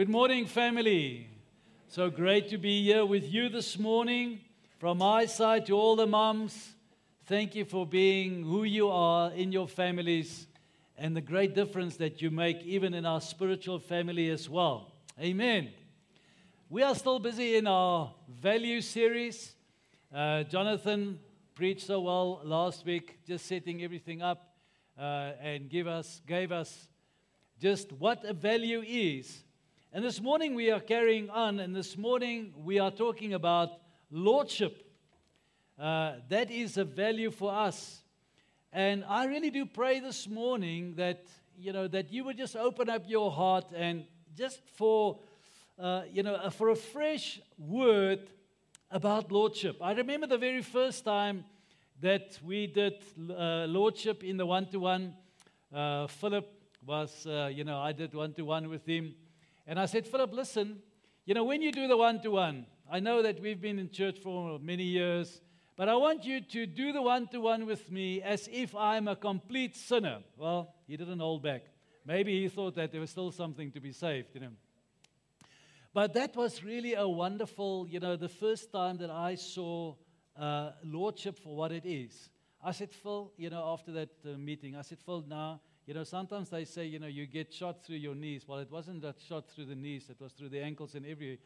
Good morning, family. So great to be here with you this morning. From my side to all the moms, thank you for being who you are in your families and the great difference that you make even in our spiritual family as well. Amen. We are still busy in our value series. Uh, Jonathan preached so well last week, just setting everything up uh, and give us, gave us just what a value is. And this morning we are carrying on, and this morning we are talking about lordship. Uh, that is a value for us. And I really do pray this morning that, you know, that you would just open up your heart and just for uh, you know, uh, for a fresh word about lordship. I remember the very first time that we did uh, lordship in the one to one. Philip was, uh, you know, I did one to one with him. And I said, Philip, listen, you know, when you do the one to one, I know that we've been in church for many years, but I want you to do the one to one with me as if I'm a complete sinner. Well, he didn't hold back. Maybe he thought that there was still something to be saved, you know. But that was really a wonderful, you know, the first time that I saw uh, Lordship for what it is. I said, Phil, you know, after that uh, meeting, I said, Phil, now, you know, sometimes they say, you know, you get shot through your knees. Well, it wasn't that shot through the knees, it was through the ankles and everywhere.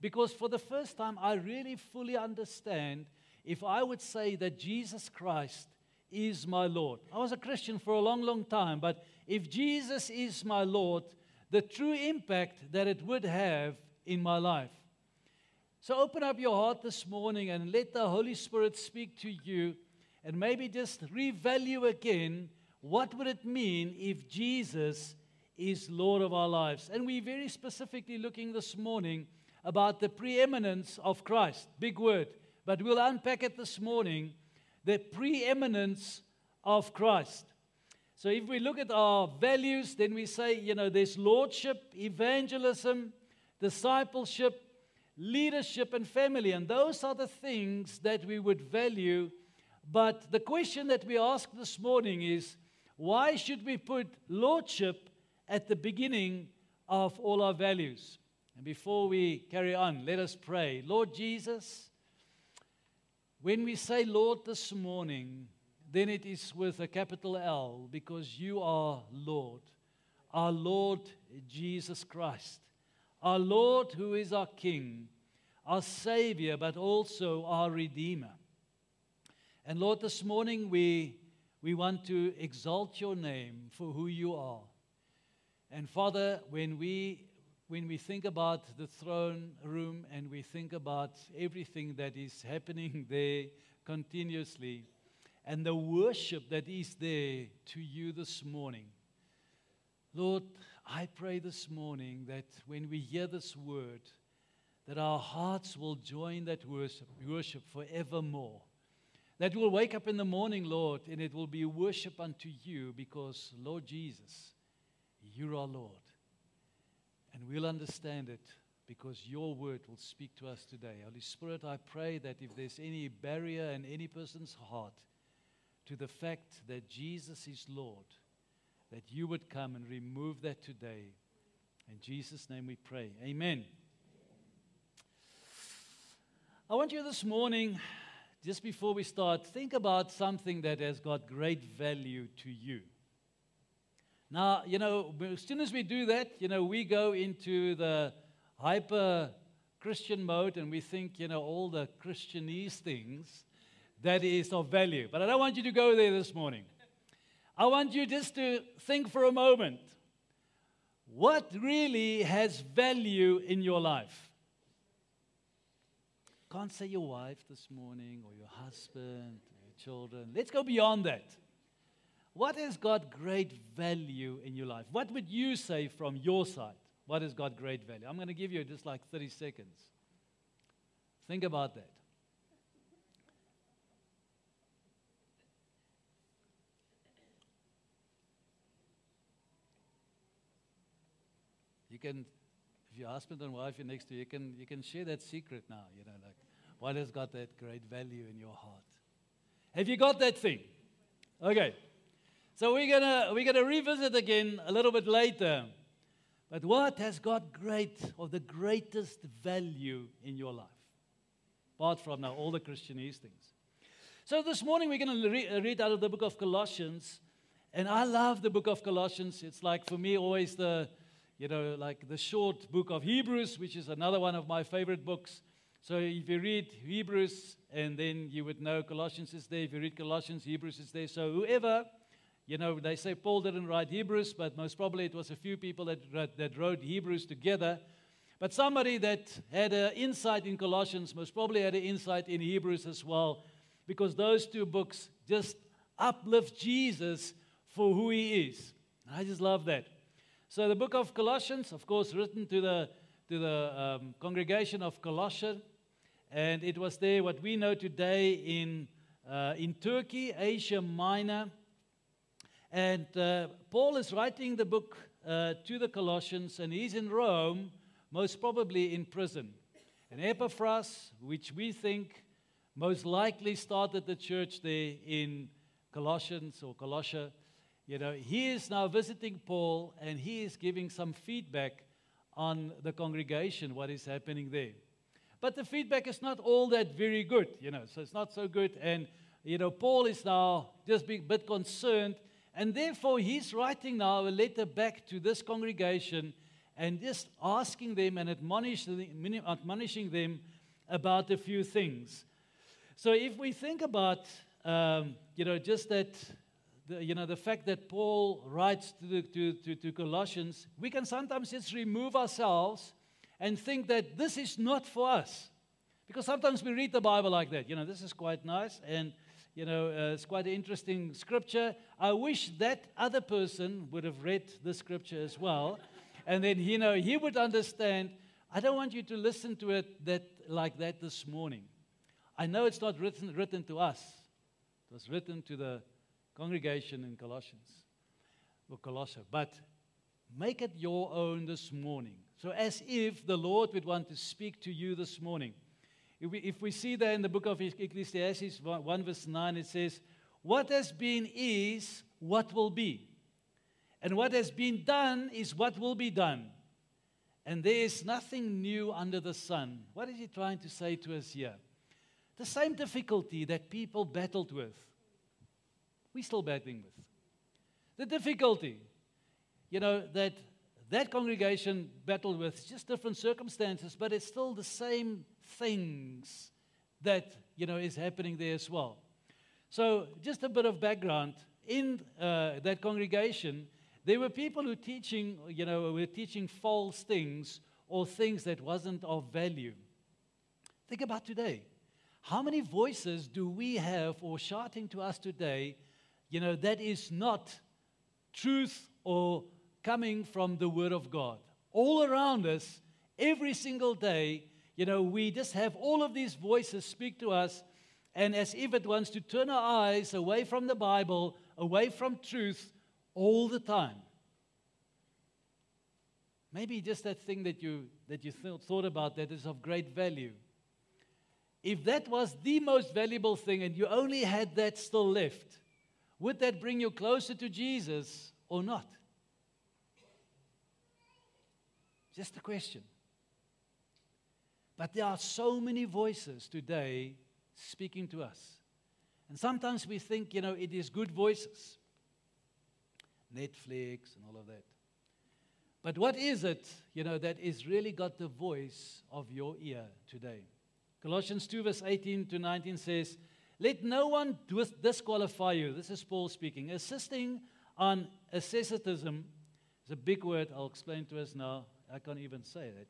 Because for the first time, I really fully understand if I would say that Jesus Christ is my Lord. I was a Christian for a long, long time, but if Jesus is my Lord, the true impact that it would have in my life. So open up your heart this morning and let the Holy Spirit speak to you and maybe just revalue again what would it mean if Jesus is Lord of our lives. And we're very specifically looking this morning about the preeminence of Christ. Big word, but we'll unpack it this morning. The preeminence of Christ. So if we look at our values, then we say, you know, there's lordship, evangelism, discipleship, leadership, and family. And those are the things that we would value. But the question that we ask this morning is why should we put lordship at the beginning of all our values? And before we carry on, let us pray. Lord Jesus, when we say Lord this morning, then it is with a capital L because you are Lord, our Lord Jesus Christ our Lord who is our King, our Savior, but also our Redeemer. And Lord, this morning we, we want to exalt your name for who you are. And Father, when we, when we think about the throne room and we think about everything that is happening there continuously, and the worship that is there to you this morning, Lord, I pray this morning that when we hear this word, that our hearts will join that worship, worship forevermore. That we'll wake up in the morning, Lord, and it will be worship unto you because, Lord Jesus, you're our Lord. And we'll understand it because your word will speak to us today. Holy Spirit, I pray that if there's any barrier in any person's heart to the fact that Jesus is Lord, that you would come and remove that today. In Jesus' name we pray. Amen. I want you this morning, just before we start, think about something that has got great value to you. Now, you know, as soon as we do that, you know, we go into the hyper Christian mode and we think, you know, all the Christianese things that is of value. But I don't want you to go there this morning. I want you just to think for a moment what really has value in your life? Can't say your wife this morning or your husband or your children. Let's go beyond that. What has got great value in your life? What would you say from your side? What has got great value? I'm going to give you just like 30 seconds. Think about that. You can, your husband and wife are next to you, you can, you can share that secret now, you know, like what has got that great value in your heart? Have you got that thing? Okay. So we're gonna we're gonna revisit again a little bit later. But what has got great or the greatest value in your life? Apart from now all the Christianese things. So this morning we're going to re- read out of the book of Colossians. And I love the book of Colossians. It's like for me always the, you know, like the short book of Hebrews, which is another one of my favorite books. So if you read Hebrews, and then you would know Colossians is there. If you read Colossians, Hebrews is there. So whoever, you know, they say Paul didn't write Hebrews, but most probably it was a few people that, wrote, that wrote Hebrews together. But somebody that had an insight in Colossians most probably had an insight in Hebrews as well, because those two books just uplift Jesus for who he is. I just love that. So the book of Colossians, of course, written to the to the um, congregation of Colossae, and it was there what we know today in, uh, in Turkey, Asia Minor. And uh, Paul is writing the book uh, to the Colossians, and he's in Rome, most probably in prison. And Epaphras, which we think most likely started the church there in Colossians or Colossia, you know, he is now visiting Paul and he is giving some feedback on the congregation, what is happening there. But the feedback is not all that very good, you know, so it's not so good. And, you know, Paul is now just a bit concerned. And therefore, he's writing now a letter back to this congregation and just asking them and admonishing, admonishing them about a few things. So if we think about, um, you know, just that, the, you know, the fact that Paul writes to, the, to, to, to Colossians, we can sometimes just remove ourselves and think that this is not for us. Because sometimes we read the Bible like that. You know, this is quite nice and, you know, uh, it's quite an interesting scripture. I wish that other person would have read the scripture as well. And then, you know, he would understand. I don't want you to listen to it that, like that this morning. I know it's not written, written to us, it was written to the congregation in Colossians or Colossae. But make it your own this morning. So, as if the Lord would want to speak to you this morning. If we, if we see that in the book of Ecclesiastes 1, 1 verse 9, it says, What has been is what will be. And what has been done is what will be done. And there is nothing new under the sun. What is he trying to say to us here? The same difficulty that people battled with, we're still battling with. The difficulty, you know, that that congregation battled with just different circumstances, but it's still the same things that you know is happening there as well. So, just a bit of background in uh, that congregation, there were people who teaching, you know, were teaching false things or things that wasn't of value. Think about today. How many voices do we have or shouting to us today, you know, that is not truth or coming from the Word of God. All around us, every single day, you know, we just have all of these voices speak to us, and as if it wants to turn our eyes away from the Bible, away from truth, all the time. Maybe just that thing that you, that you th- thought about that is of great value. If that was the most valuable thing and you only had that still left, would that bring you closer to Jesus or not? Just a question. But there are so many voices today speaking to us. And sometimes we think, you know, it is good voices Netflix and all of that. But what is it, you know, that is really got the voice of your ear today? Colossians 2, verse 18 to 19 says, Let no one disqualify you. This is Paul speaking. Assisting on asceticism is a big word. I'll explain to us now. I can't even say that.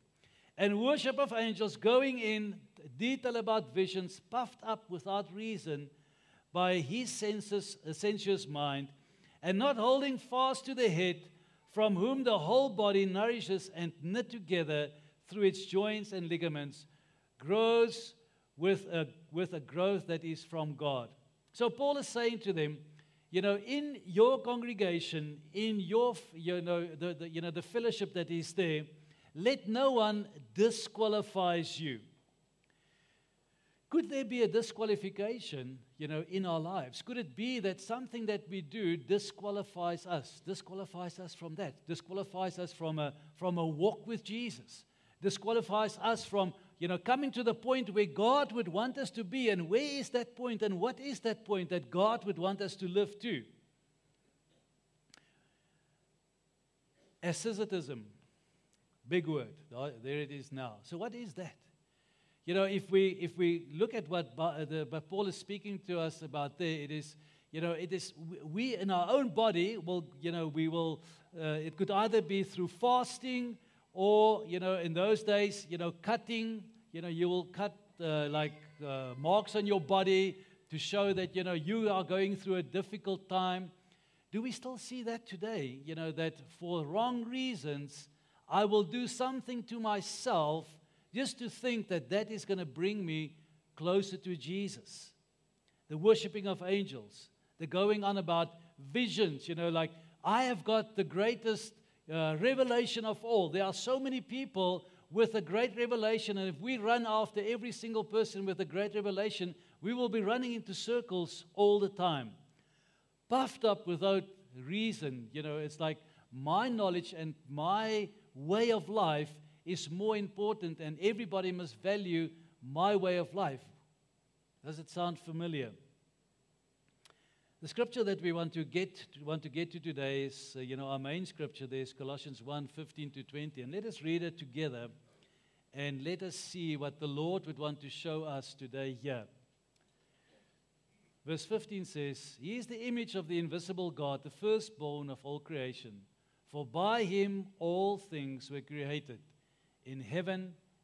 And worship of angels, going in detail about visions, puffed up without reason by his senses, sensuous mind, and not holding fast to the head, from whom the whole body nourishes and knit together through its joints and ligaments, grows with a, with a growth that is from God. So Paul is saying to them, you know, in your congregation, in your, you know, the, the, you know, the fellowship that is there, let no one disqualifies you. Could there be a disqualification, you know, in our lives? Could it be that something that we do disqualifies us, disqualifies us from that, disqualifies us from a, from a walk with Jesus, disqualifies us from, you know, coming to the point where God would want us to be? And where is that point and what is that point that God would want us to live to? Asceticism, big word. There it is now. So, what is that? You know, if we if we look at what, the, what Paul is speaking to us about there, it is, you know, it is we in our own body will, you know, we will. Uh, it could either be through fasting or, you know, in those days, you know, cutting. You know, you will cut uh, like uh, marks on your body to show that you know you are going through a difficult time. Do we still see that today? You know, that for wrong reasons, I will do something to myself just to think that that is going to bring me closer to Jesus. The worshiping of angels, the going on about visions, you know, like I have got the greatest uh, revelation of all. There are so many people with a great revelation, and if we run after every single person with a great revelation, we will be running into circles all the time. Puffed up without reason. You know, it's like my knowledge and my way of life is more important, and everybody must value my way of life. Does it sound familiar? The scripture that we want to get want to get to today is, uh, you know, our main scripture. There's Colossians 1, 15 to 20, and let us read it together, and let us see what the Lord would want to show us today here. Verse 15 says, He is the image of the invisible God, the firstborn of all creation. For by him all things were created in heaven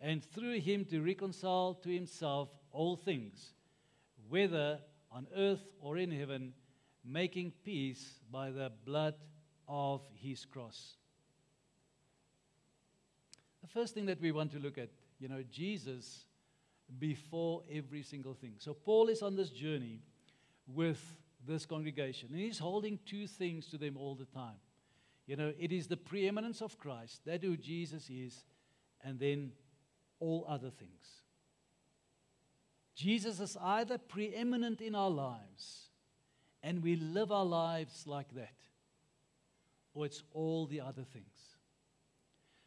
and through him to reconcile to himself all things, whether on earth or in heaven, making peace by the blood of his cross. The first thing that we want to look at, you know, Jesus before every single thing. So Paul is on this journey with this congregation, and he's holding two things to them all the time. You know, it is the preeminence of Christ, that who Jesus is, and then all other things. Jesus is either preeminent in our lives and we live our lives like that, or it's all the other things.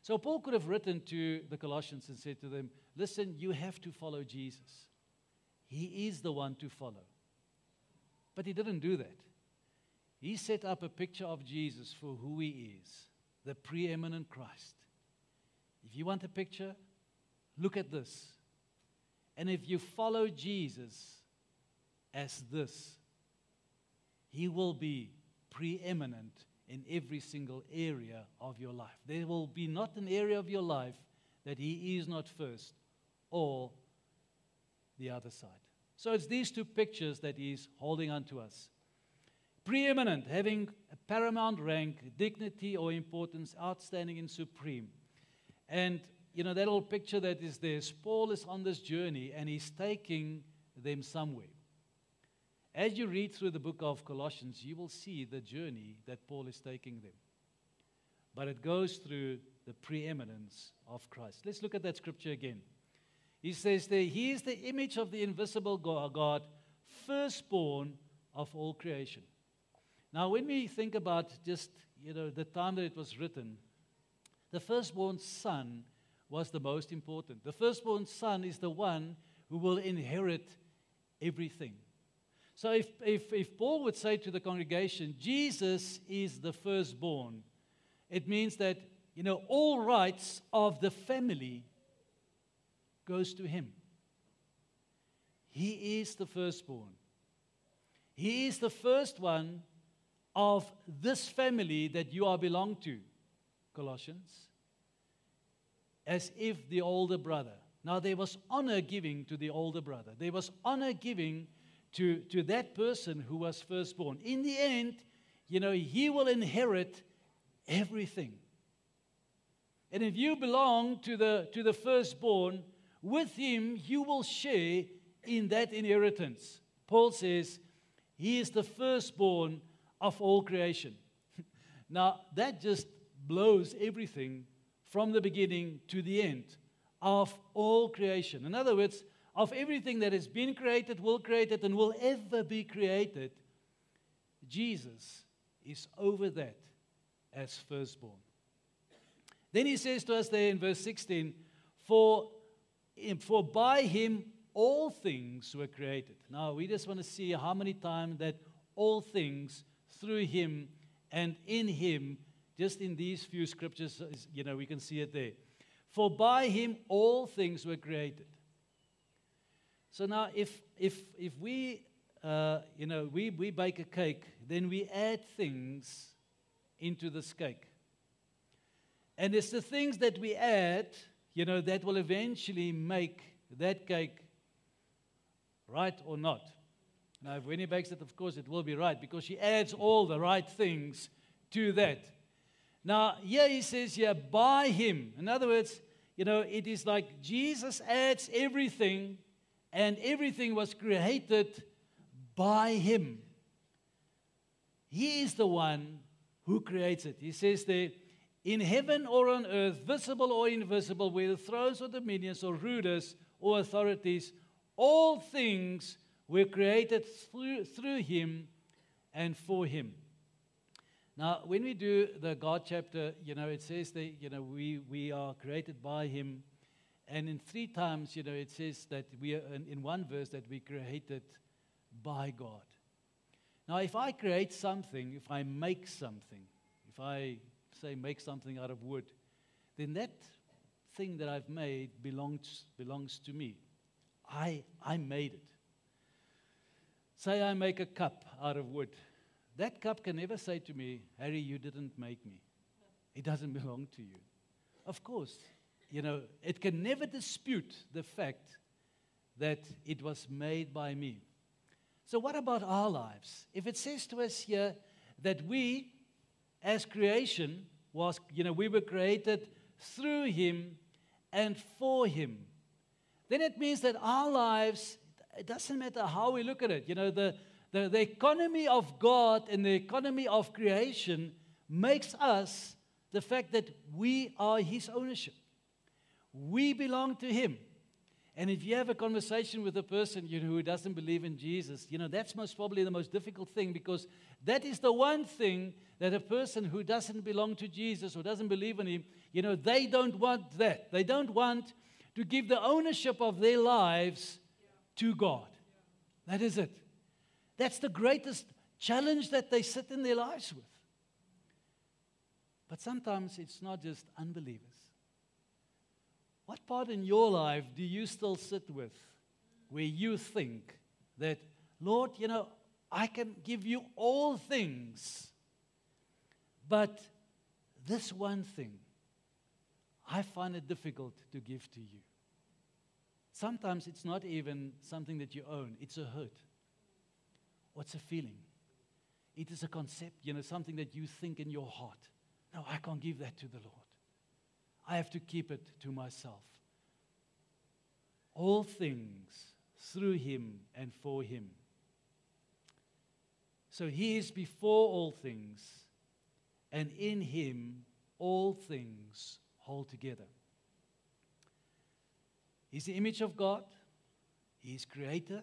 So Paul could have written to the Colossians and said to them, Listen, you have to follow Jesus. He is the one to follow. But he didn't do that. He set up a picture of Jesus for who he is, the preeminent Christ. If you want a picture, Look at this. And if you follow Jesus as this, he will be preeminent in every single area of your life. There will be not an area of your life that he is not first or the other side. So it's these two pictures that he's holding on to us. Preeminent, having a paramount rank, dignity or importance, outstanding and supreme. And you know, that little picture that is there. Paul is on this journey and he's taking them somewhere. As you read through the book of Colossians, you will see the journey that Paul is taking them. But it goes through the preeminence of Christ. Let's look at that scripture again. He says there, He is the image of the invisible God, firstborn of all creation. Now, when we think about just, you know, the time that it was written, the firstborn son was the most important. The firstborn son is the one who will inherit everything. So if, if, if Paul would say to the congregation, Jesus is the firstborn, it means that, you know, all rights of the family goes to him. He is the firstborn. He is the first one of this family that you are belong to, Colossians as if the older brother. Now, there was honor giving to the older brother. There was honor giving to, to that person who was firstborn. In the end, you know, he will inherit everything. And if you belong to the, to the firstborn, with him you will share in that inheritance. Paul says, He is the firstborn of all creation. now, that just blows everything from the beginning to the end of all creation. In other words, of everything that has been created, will created, and will ever be created, Jesus is over that as firstborn. Then he says to us there in verse 16, For, for by him all things were created. Now, we just want to see how many times that all things through him and in him, just in these few scriptures, you know, we can see it there. For by him all things were created. So now, if, if, if we, uh, you know, we, we bake a cake, then we add things into this cake. And it's the things that we add, you know, that will eventually make that cake right or not. Now, if Winnie bakes it, of course, it will be right because she adds all the right things to that. Now, here he says, yeah, by him. In other words, you know, it is like Jesus adds everything, and everything was created by him. He is the one who creates it. He says there, in heaven or on earth, visible or invisible, whether thrones or dominions or rulers or authorities, all things were created through, through him and for him. Now, when we do the God chapter, you know, it says that, you know, we, we are created by him. And in three times, you know, it says that we are, in, one verse, that we created by God. Now, if I create something, if I make something, if I say, make something out of wood, then that thing that I've made belongs, belongs to me. I, I made it. Say I make a cup out of wood. That cup can never say to me, Harry, you didn't make me. It doesn't belong to you. Of course, you know, it can never dispute the fact that it was made by me. So, what about our lives? If it says to us here that we, as creation was, you know, we were created through him and for him. Then it means that our lives, it doesn't matter how we look at it, you know, the, the, the economy of God and the economy of creation makes us the fact that we are his ownership. We belong to him. And if you have a conversation with a person you know, who doesn't believe in Jesus, you know, that's most probably the most difficult thing because that is the one thing that a person who doesn't belong to Jesus or doesn't believe in him, you know, they don't want that. They don't want to give the ownership of their lives to God. That is it. That's the greatest challenge that they sit in their lives with. But sometimes it's not just unbelievers. What part in your life do you still sit with where you think that, Lord, you know, I can give you all things, but this one thing, I find it difficult to give to you. Sometimes it's not even something that you own, it's a hurt. What's a feeling? It is a concept, you know, something that you think in your heart. No, I can't give that to the Lord. I have to keep it to myself. All things through him and for him. So he is before all things, and in him all things hold together. He's the image of God, He's creator.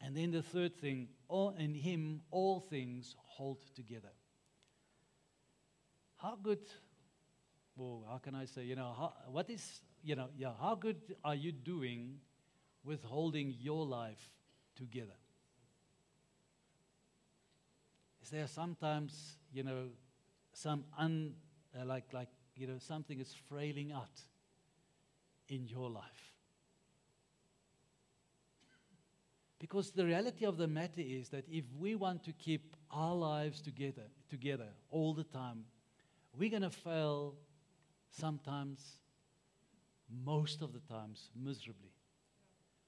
And then the third thing, all, in him all things hold together. How good well, how can I say, you know, how, what is, you know, yeah, how good are you doing with holding your life together? Is there sometimes, you know, some un, uh, like, like, you know, something is frailing out in your life? Because the reality of the matter is that if we want to keep our lives together, together all the time, we're going to fail sometimes, most of the times, miserably.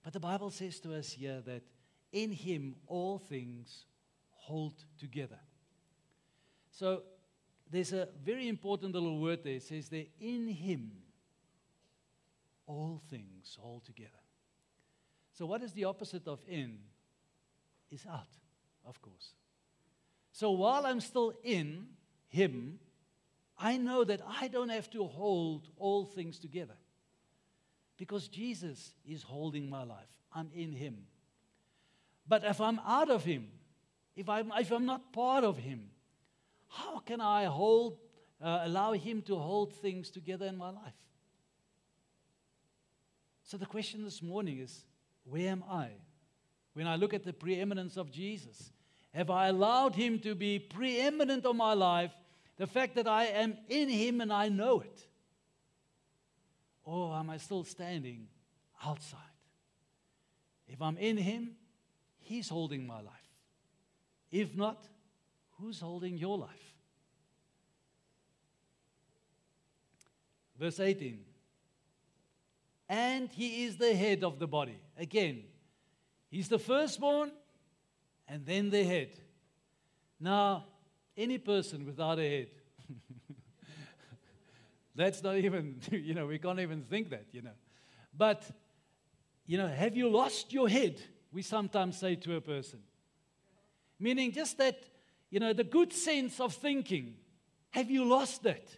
But the Bible says to us here that in him all things hold together. So there's a very important little word there. It says there, in him all things hold together. So, what is the opposite of in? Is out, of course. So, while I'm still in him, I know that I don't have to hold all things together because Jesus is holding my life. I'm in him. But if I'm out of him, if I'm, if I'm not part of him, how can I hold, uh, allow him to hold things together in my life? So the question this morning is where am I? When I look at the preeminence of Jesus, have I allowed him to be preeminent on my life? The fact that I am in him and I know it? Or am I still standing outside? If I'm in him, he's holding my life. If not, who's holding your life? Verse 18 and he is the head of the body. Again, he's the firstborn and then the head. Now, any person without a head, that's not even, you know, we can't even think that, you know. But, you know, have you lost your head? We sometimes say to a person. Meaning just that, you know, the good sense of thinking. Have you lost that?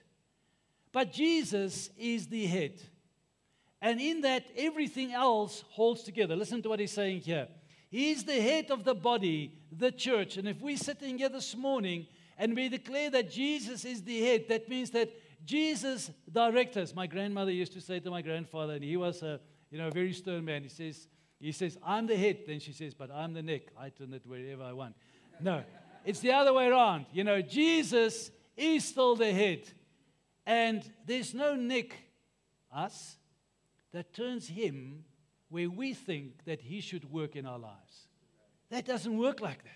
But Jesus is the head. And in that, everything else holds together. Listen to what he's saying here. He's the head of the body, the church. And if we're sitting here this morning and we declare that Jesus is the head, that means that Jesus directs us. My grandmother used to say to my grandfather, and he was a you know, a very stern man. He says, he says, I'm the head. Then she says, but I'm the neck. I turn it wherever I want. No, it's the other way around. You know, Jesus is still the head. And there's no neck, us, that turns him where we think that he should work in our lives. That doesn't work like that.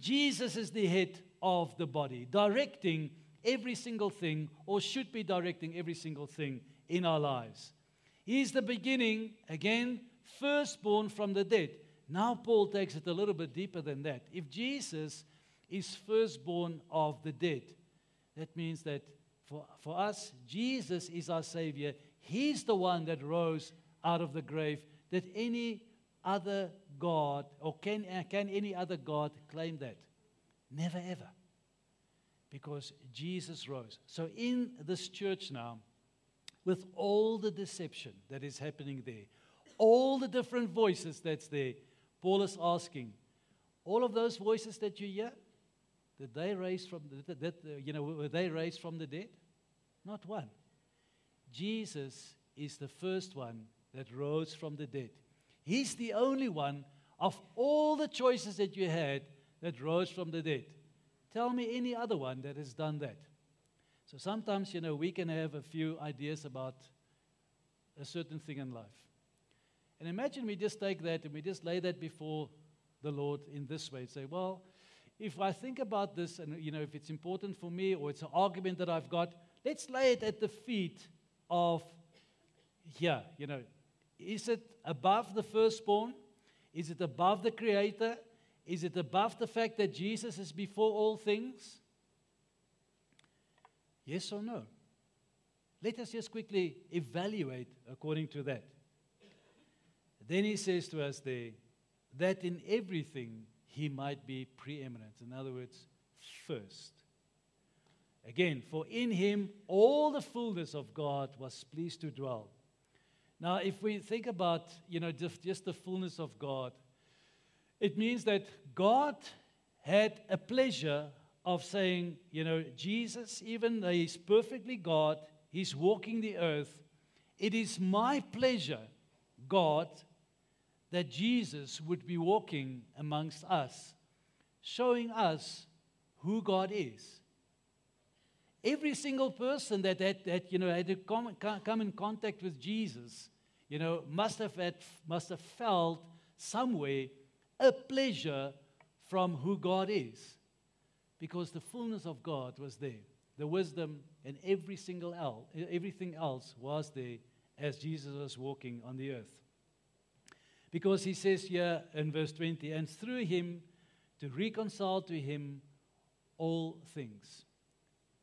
Jesus is the head of the body, directing every single thing, or should be directing every single thing in our lives. He's the beginning, again, firstborn from the dead. Now, Paul takes it a little bit deeper than that. If Jesus is firstborn of the dead, that means that for, for us, Jesus is our Savior. He's the one that rose out of the grave. That any other God, or can, uh, can any other God claim that? Never ever. Because Jesus rose. So, in this church now, with all the deception that is happening there, all the different voices that's there, Paul is asking, all of those voices that you hear, did they raise from the, that, you know, were they raised from the dead? Not one. Jesus is the first one that rose from the dead. He's the only one of all the choices that you had that rose from the dead. Tell me any other one that has done that. So sometimes, you know, we can have a few ideas about a certain thing in life. And imagine we just take that and we just lay that before the Lord in this way and say, well, if I think about this and, you know, if it's important for me or it's an argument that I've got, let's lay it at the feet of here, you know, is it above the firstborn? Is it above the creator? Is it above the fact that Jesus is before all things? Yes or no? Let us just quickly evaluate according to that. Then he says to us there that in everything he might be preeminent. In other words, first. Again, for in him all the fullness of God was pleased to dwell. Now, if we think about, you know, just, the fullness of God, it means that God had a pleasure of saying, you know, Jesus, even though he's perfectly God, he's walking the earth. It is my pleasure, God, that Jesus would be walking amongst us, showing us who God is. Every single person that, that, that you know, had to come, come in contact with Jesus, you know, must have, had, must have felt some way a pleasure from who God is. Because the fullness of God was there. The wisdom and every single else, everything else was there as Jesus was walking on the earth. Because he says here in verse 20, and through him to reconcile to him all things.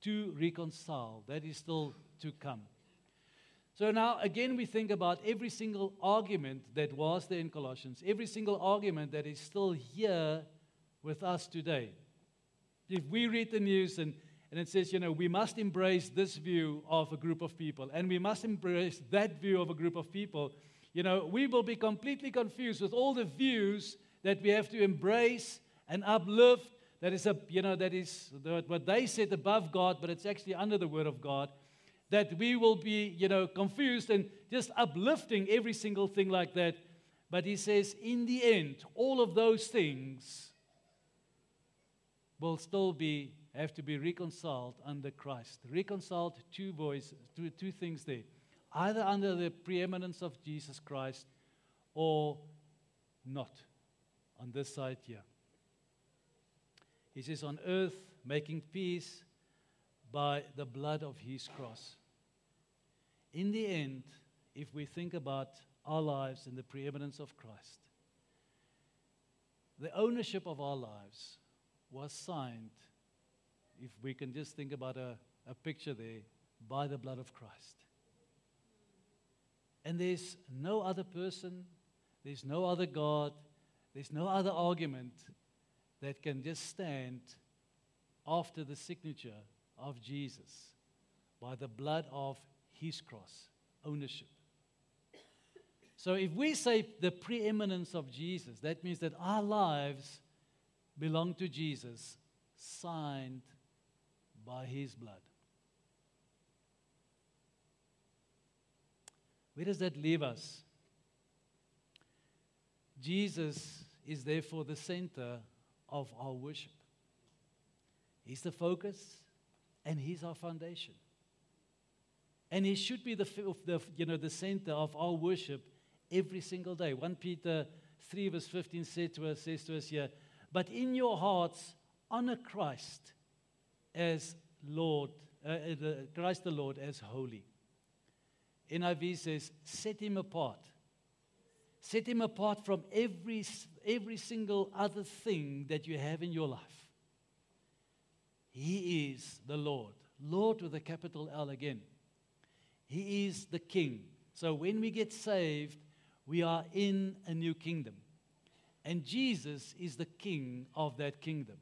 To reconcile, that is still to come. So now, again, we think about every single argument that was there in Colossians, every single argument that is still here with us today. If we read the news and, and it says, you know, we must embrace this view of a group of people, and we must embrace that view of a group of people, you know, we will be completely confused with all the views that we have to embrace and uplift. That is a, you know, that is what they said above God, but it's actually under the Word of God. That we will be, you know, confused and just uplifting every single thing like that. But he says, in the end, all of those things will still be have to be reconciled under Christ. Reconciled two voices, two, two things there either under the preeminence of Jesus Christ or not on this side here. He says, on earth, making peace by the blood of his cross. In the end, if we think about our lives in the preeminence of Christ, the ownership of our lives was signed, if we can just think about a, a picture there, by the blood of Christ. And there's no other person, there's no other God, there's no other argument that can just stand after the signature of Jesus by the blood of his cross, ownership. So if we say the preeminence of Jesus, that means that our lives belong to Jesus, signed by his blood. Where does that leave us? Jesus is therefore the center of our worship. He's the focus and He's our foundation. And He should be the, the, you know, the center of our worship every single day. 1 Peter 3, verse 15 said to us, says to us here, But in your hearts, honor Christ as Lord, uh, uh Christ the Lord as holy. NIV says, set him apart. Set him apart from every, every single other thing that you have in your life. He is the Lord. Lord with a capital L again. He is the King. So when we get saved, we are in a new kingdom. And Jesus is the King of that kingdom.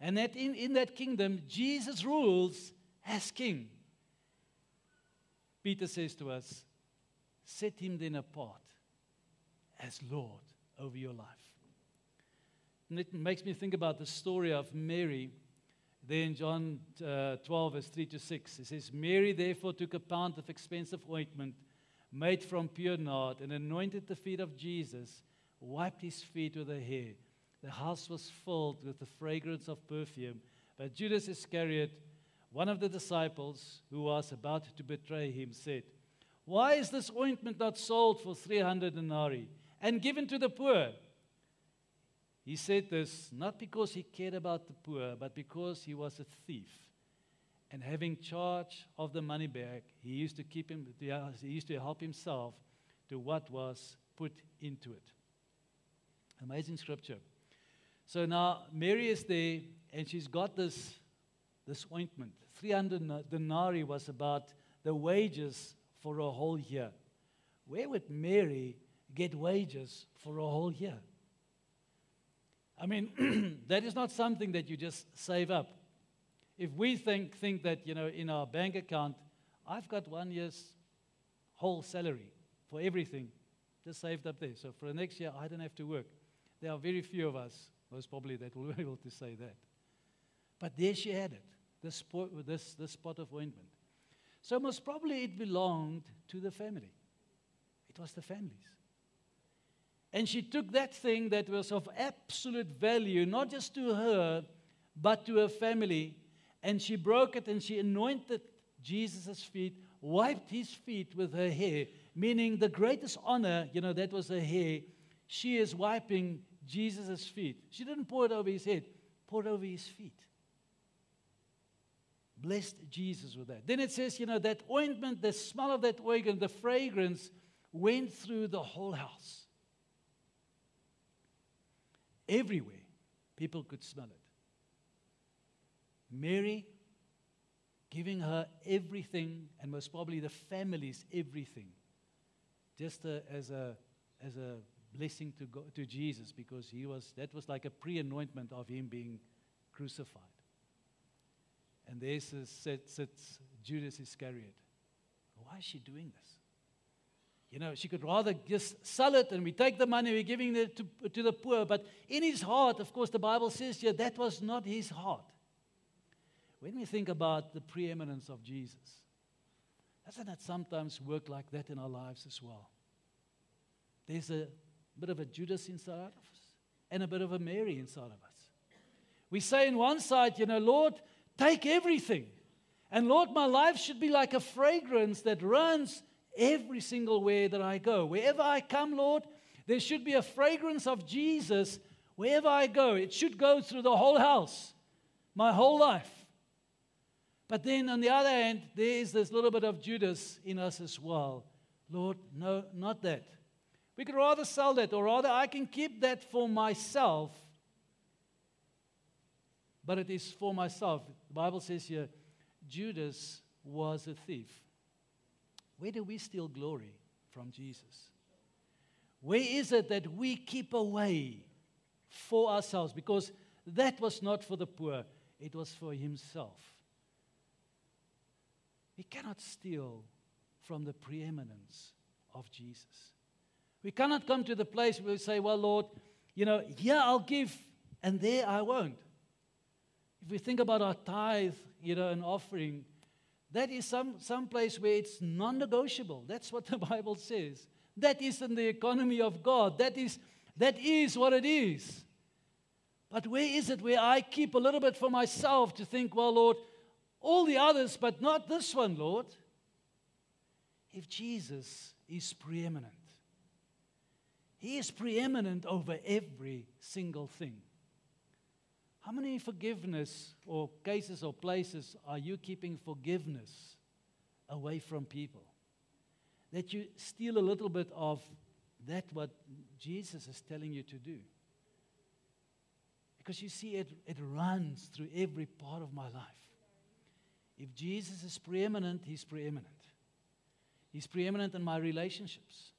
And that in, in that kingdom, Jesus rules as King. Peter says to us, Set him then apart as Lord over your life. And it makes me think about the story of Mary there in John uh, 12, verse 3 to 6. It says, Mary therefore took a pound of expensive ointment made from pure nard and anointed the feet of Jesus, wiped his feet with her hair. The house was filled with the fragrance of perfume. But Judas Iscariot, one of the disciples who was about to betray him said, Why is this ointment not sold for 300 denarii and given to the poor? He said this not because he cared about the poor, but because he was a thief. And having charge of the money bag, he used to keep him, he used to help himself to what was put into it. Amazing scripture. So now Mary is there, and she's got this, this ointment. 300 denarii was about the wages for a whole year. Where would Mary get wages for a whole year? I mean, that is not something that you just save up. If we think, think that, you know, in our bank account, I've got one year's whole salary for everything just saved up there. So for the next year, I don't have to work. There are very few of us, most probably, that will be able to say that. But there she had it this, this, this pot of ointment. So most probably it belonged to the family. It was the family's. And she took that thing that was of absolute value, not just to her, but to her family, and she broke it and she anointed Jesus' feet, wiped his feet with her hair, meaning the greatest honor, you know, that was her hair. She is wiping Jesus' feet. She didn't pour it over his head, poured it over his feet blessed Jesus with that. Then it says, you know, that ointment, the smell of that ointment, the fragrance went through the whole house. Everywhere. People could smell it. Mary giving her everything, and most probably the family's everything, just uh, as, a, as a blessing to, go, to Jesus, because he was, that was like a pre anointment of him being crucified. And there sits, sits Judas Iscariot. Why is she doing this? You know, she could rather just sell it and we take the money, we're giving it to, to the poor. But in his heart, of course, the Bible says here that was not his heart. When we think about the preeminence of Jesus, doesn't that sometimes work like that in our lives as well? There's a bit of a Judas inside of us and a bit of a Mary inside of us. We say in one side, you know, Lord, take everything. And Lord, my life should be like a fragrance that runs every single way that I go. Wherever I come, Lord, there should be a fragrance of Jesus wherever I go. It should go through the whole house, my whole life. But then on the other hand, there is this little bit of Judas in us as well. Lord, no, not that. We could rather sell that, or rather, I can keep that for myself, but it is for myself. The Bible says here Judas was a thief. Where do we steal glory from Jesus? Where is it that we keep away for ourselves? Because that was not for the poor, it was for himself. We cannot steal from the preeminence of Jesus. We cannot come to the place where we say, Well, Lord, you know, here I'll give and there I won't. If we think about our tithe, you know, an offering, that is some, some place where it's non negotiable. That's what the Bible says. That isn't the economy of God. That is, that is what it is. But where is it where I keep a little bit for myself to think, well, Lord, all the others, but not this one, Lord. If Jesus is preeminent, He is preeminent over every single thing. How many forgiveness or cases or places are you keeping forgiveness away from people? That you steal a little bit of that what Jesus is telling you to do. Because you see, it, it runs through every part of my life. If Jesus is preeminent, He's preeminent. He's preeminent in my relationships.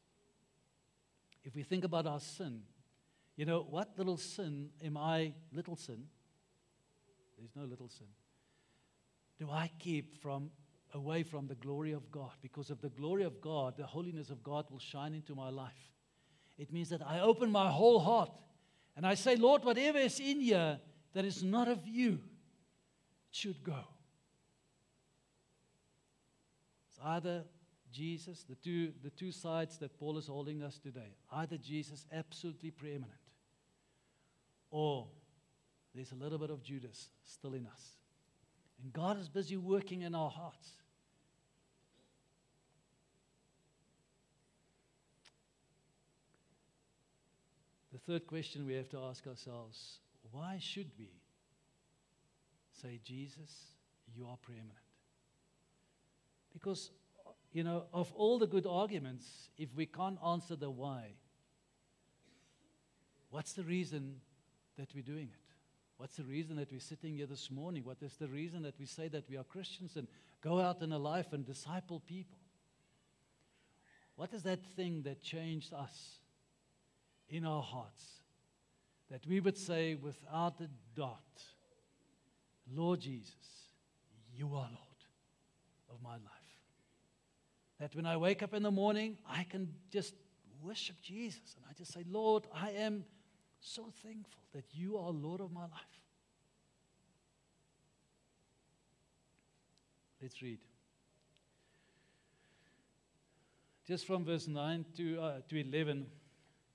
If we think about our sin, you know, what little sin am I, little sin? There's no little sin. Do I keep from away from the glory of God? Because of the glory of God, the holiness of God will shine into my life. It means that I open my whole heart and I say, Lord, whatever is in here that is not of you should go. It's either Jesus, the two, the two sides that Paul is holding us today, either Jesus absolutely preeminent, or there's a little bit of Judas still in us. And God is busy working in our hearts. The third question we have to ask ourselves why should we say, Jesus, you are preeminent? Because, you know, of all the good arguments, if we can't answer the why, what's the reason that we're doing it? What's the reason that we're sitting here this morning? What is the reason that we say that we are Christians and go out in a life and disciple people? What is that thing that changed us in our hearts? That we would say without a dot, Lord Jesus, you are Lord of my life. That when I wake up in the morning, I can just worship Jesus. And I just say, Lord, I am so thankful that you are Lord of my life. Let's read. Just from verse 9 to, uh, to 11,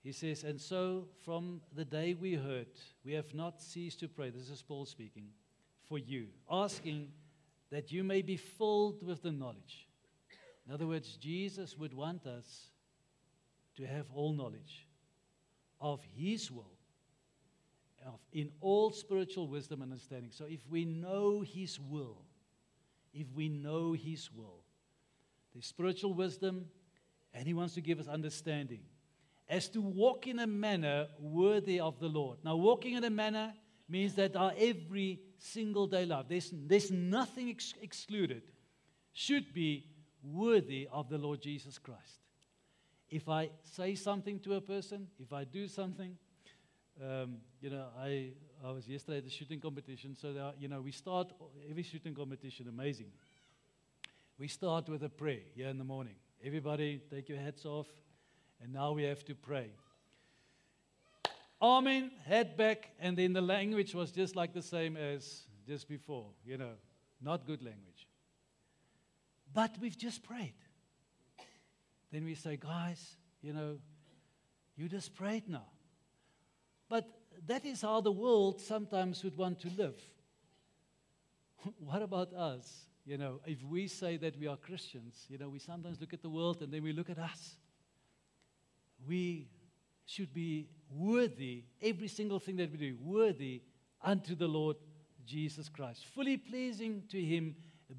he says, And so from the day we heard, we have not ceased to pray. This is Paul speaking for you, asking that you may be filled with the knowledge in other words, Jesus would want us to have all knowledge of His will, in all spiritual wisdom and understanding. So if we know His will, if we know His will, there's spiritual wisdom, and He wants to give us understanding. as to walk in a manner worthy of the Lord. Now, walking in a manner means that our every single day life, there's, there's nothing ex- excluded, should be worthy of the Lord Jesus Christ. If I say something to a person, if I do something, um, you know, I, I was yesterday at the shooting competition, so that, you know, we start every shooting competition, amazing. We start with a prayer here in the morning. Everybody, take your hats off, and now we have to pray. Amen, head back, and then the language was just like the same as just before, you know, not good language. But we've just prayed. Then we say, guys, you know, you just prayed now. But that is how the world sometimes would want to live. what about us? You know, if we say that we are Christians, you know, we sometimes look at the world and then we look at us. We should be worthy, every single thing that we do, worthy unto the Lord Jesus Christ, fully pleasing to Him,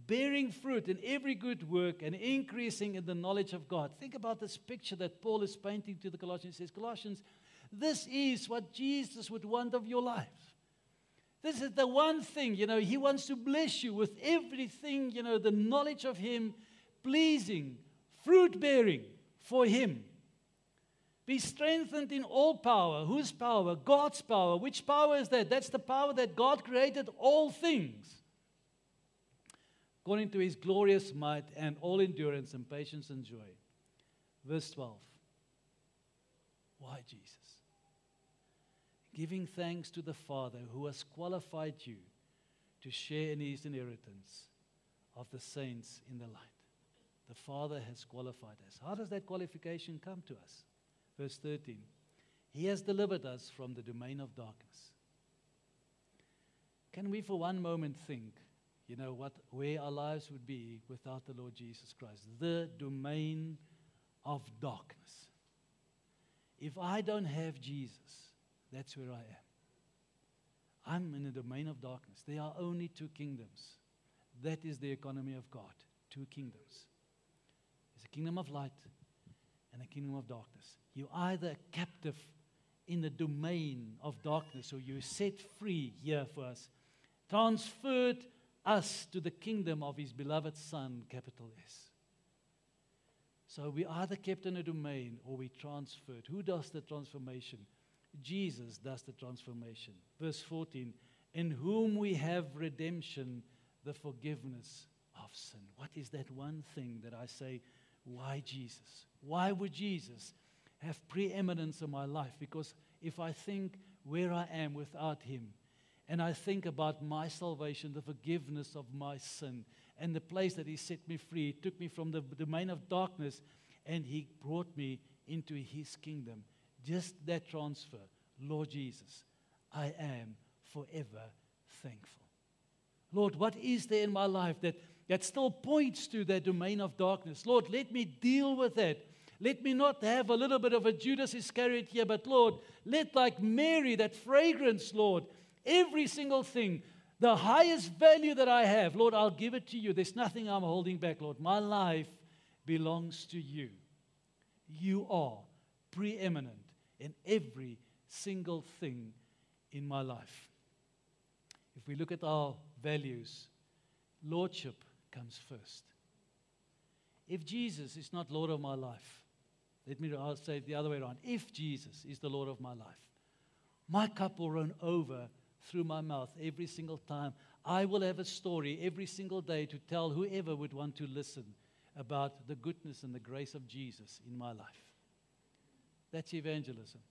bearing fruit in every good work and increasing in the knowledge of God. Think about this picture that Paul is painting to the Colossians. He says, Colossians, this is what Jesus would want of your life. This is the one thing, you know, He wants to bless you with everything, you know, the knowledge of Him, pleasing, fruit bearing for Him. Be strengthened in all power. Whose power? God's power. Which power is that? That's the power that God created all things according to his glorious might and all endurance and patience and joy. Verse 12. Why Jesus? Giving thanks to the Father who has qualified you to share in his inheritance of the saints in the light. The Father has qualified us. How does that qualification come to us? Verse 13 He has delivered us from the domain of darkness. Can we for one moment think, you know, what, where our lives would be without the Lord Jesus Christ? The domain of darkness. If I don't have Jesus, that's where I am. I'm in the domain of darkness. There are only two kingdoms. That is the economy of God. Two kingdoms. There's a kingdom of light and a kingdom of darkness. You're either captive in the domain of darkness or you're set free here for us, transferred us to the kingdom of his beloved Son, capital S. So we either kept in a domain or we transferred. Who does the transformation? Jesus does the transformation. Verse 14 In whom we have redemption, the forgiveness of sin. What is that one thing that I say, why Jesus? Why would Jesus have preeminence in my life? Because if I think where I am without Him, and I think about my salvation, the forgiveness of my sin, and the place that He set me free, He took me from the domain of darkness, and He brought me into His kingdom. Just that transfer, Lord Jesus, I am forever thankful. Lord, what is there in my life that, that still points to that domain of darkness? Lord, let me deal with that. Let me not have a little bit of a Judas Iscariot here, but Lord, let like Mary, that fragrance, Lord, every single thing, the highest value that I have, Lord, I'll give it to you. There's nothing I'm holding back, Lord. My life belongs to you. You are preeminent in every single thing in my life. If we look at our values, lordship comes first. If Jesus is not Lord of my life, let me say it the other way around. If Jesus is the Lord of my life, my cup will run over through my mouth every single time. I will have a story every single day to tell whoever would want to listen about the goodness and the grace of Jesus in my life. That's evangelism.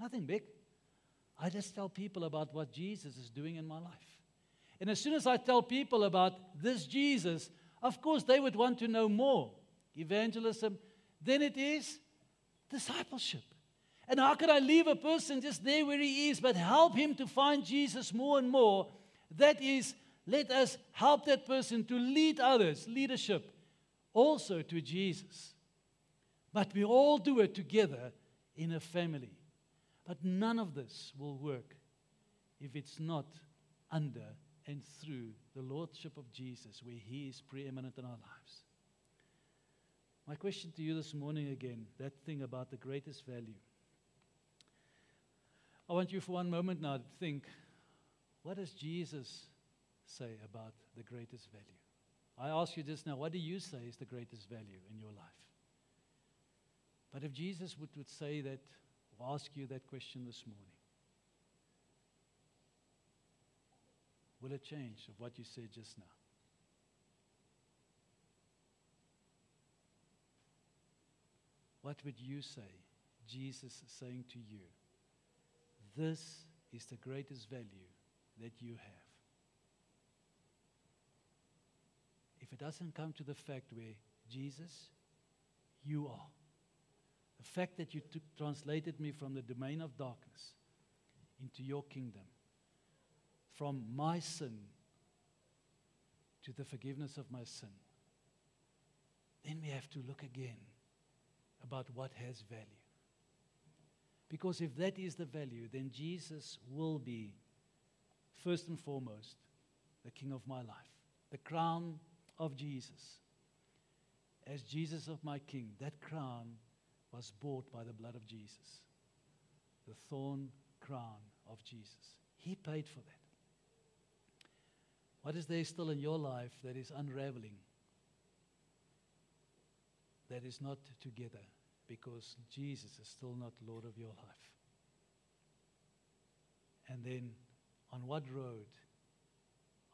Nothing big. I just tell people about what Jesus is doing in my life. And as soon as I tell people about this Jesus, of course they would want to know more. Evangelism, then it is discipleship. And how can I leave a person just there where he is, but help him to find Jesus more and more? That is, let us help that person to lead others, leadership, also to Jesus. But we all do it together in a family. But none of this will work if it's not under and through the Lordship of Jesus, where He is preeminent in our lives. My question to you this morning again that thing about the greatest value. I want you for one moment now to think what does Jesus say about the greatest value? I ask you just now, what do you say is the greatest value in your life? But if Jesus would, would say that, or ask you that question this morning, will it change of what you said just now? What would you say Jesus saying to you? This is the greatest value that you have. If it doesn't come to the fact where Jesus, you are. The fact that you took, translated me from the domain of darkness into your kingdom, from my sin to the forgiveness of my sin, then we have to look again about what has value. Because if that is the value, then Jesus will be, first and foremost, the King of my life. The crown of Jesus. As Jesus of my King, that crown was bought by the blood of Jesus. The thorn crown of Jesus. He paid for that. What is there still in your life that is unraveling? That is not together because Jesus is still not Lord of your life. And then, on what road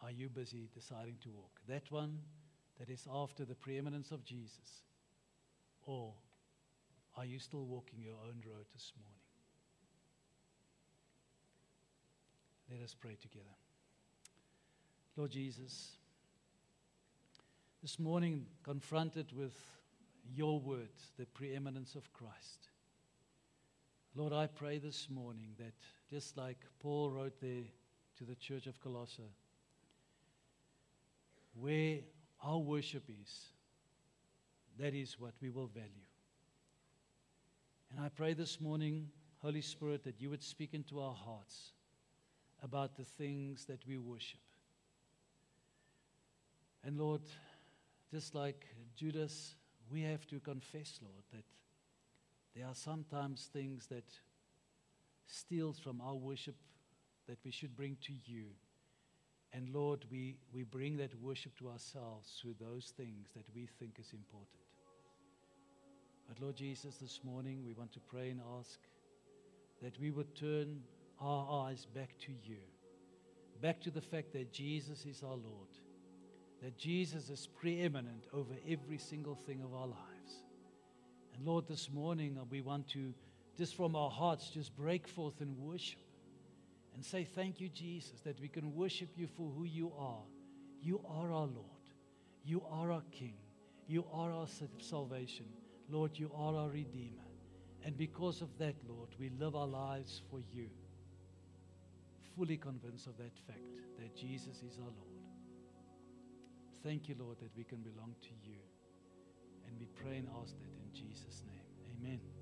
are you busy deciding to walk? That one that is after the preeminence of Jesus? Or are you still walking your own road this morning? Let us pray together. Lord Jesus, this morning confronted with your word, the preeminence of Christ. Lord, I pray this morning that just like Paul wrote there to the church of Colossae, where our worship is, that is what we will value. And I pray this morning, Holy Spirit, that you would speak into our hearts about the things that we worship. And Lord, just like Judas, we have to confess, Lord, that there are sometimes things that steals from our worship that we should bring to you. And Lord, we, we bring that worship to ourselves through those things that we think is important. But Lord Jesus, this morning we want to pray and ask that we would turn our eyes back to you, back to the fact that Jesus is our Lord, that Jesus is preeminent over every single thing of our lives. And Lord, this morning uh, we want to, just from our hearts, just break forth in worship and say, Thank you, Jesus, that we can worship you for who you are. You are our Lord. You are our King. You are our salvation. Lord, you are our Redeemer. And because of that, Lord, we live our lives for you. Fully convinced of that fact that Jesus is our Lord. Thank you, Lord, that we can belong to you. And we pray and ask that in Jesus' name. Amen.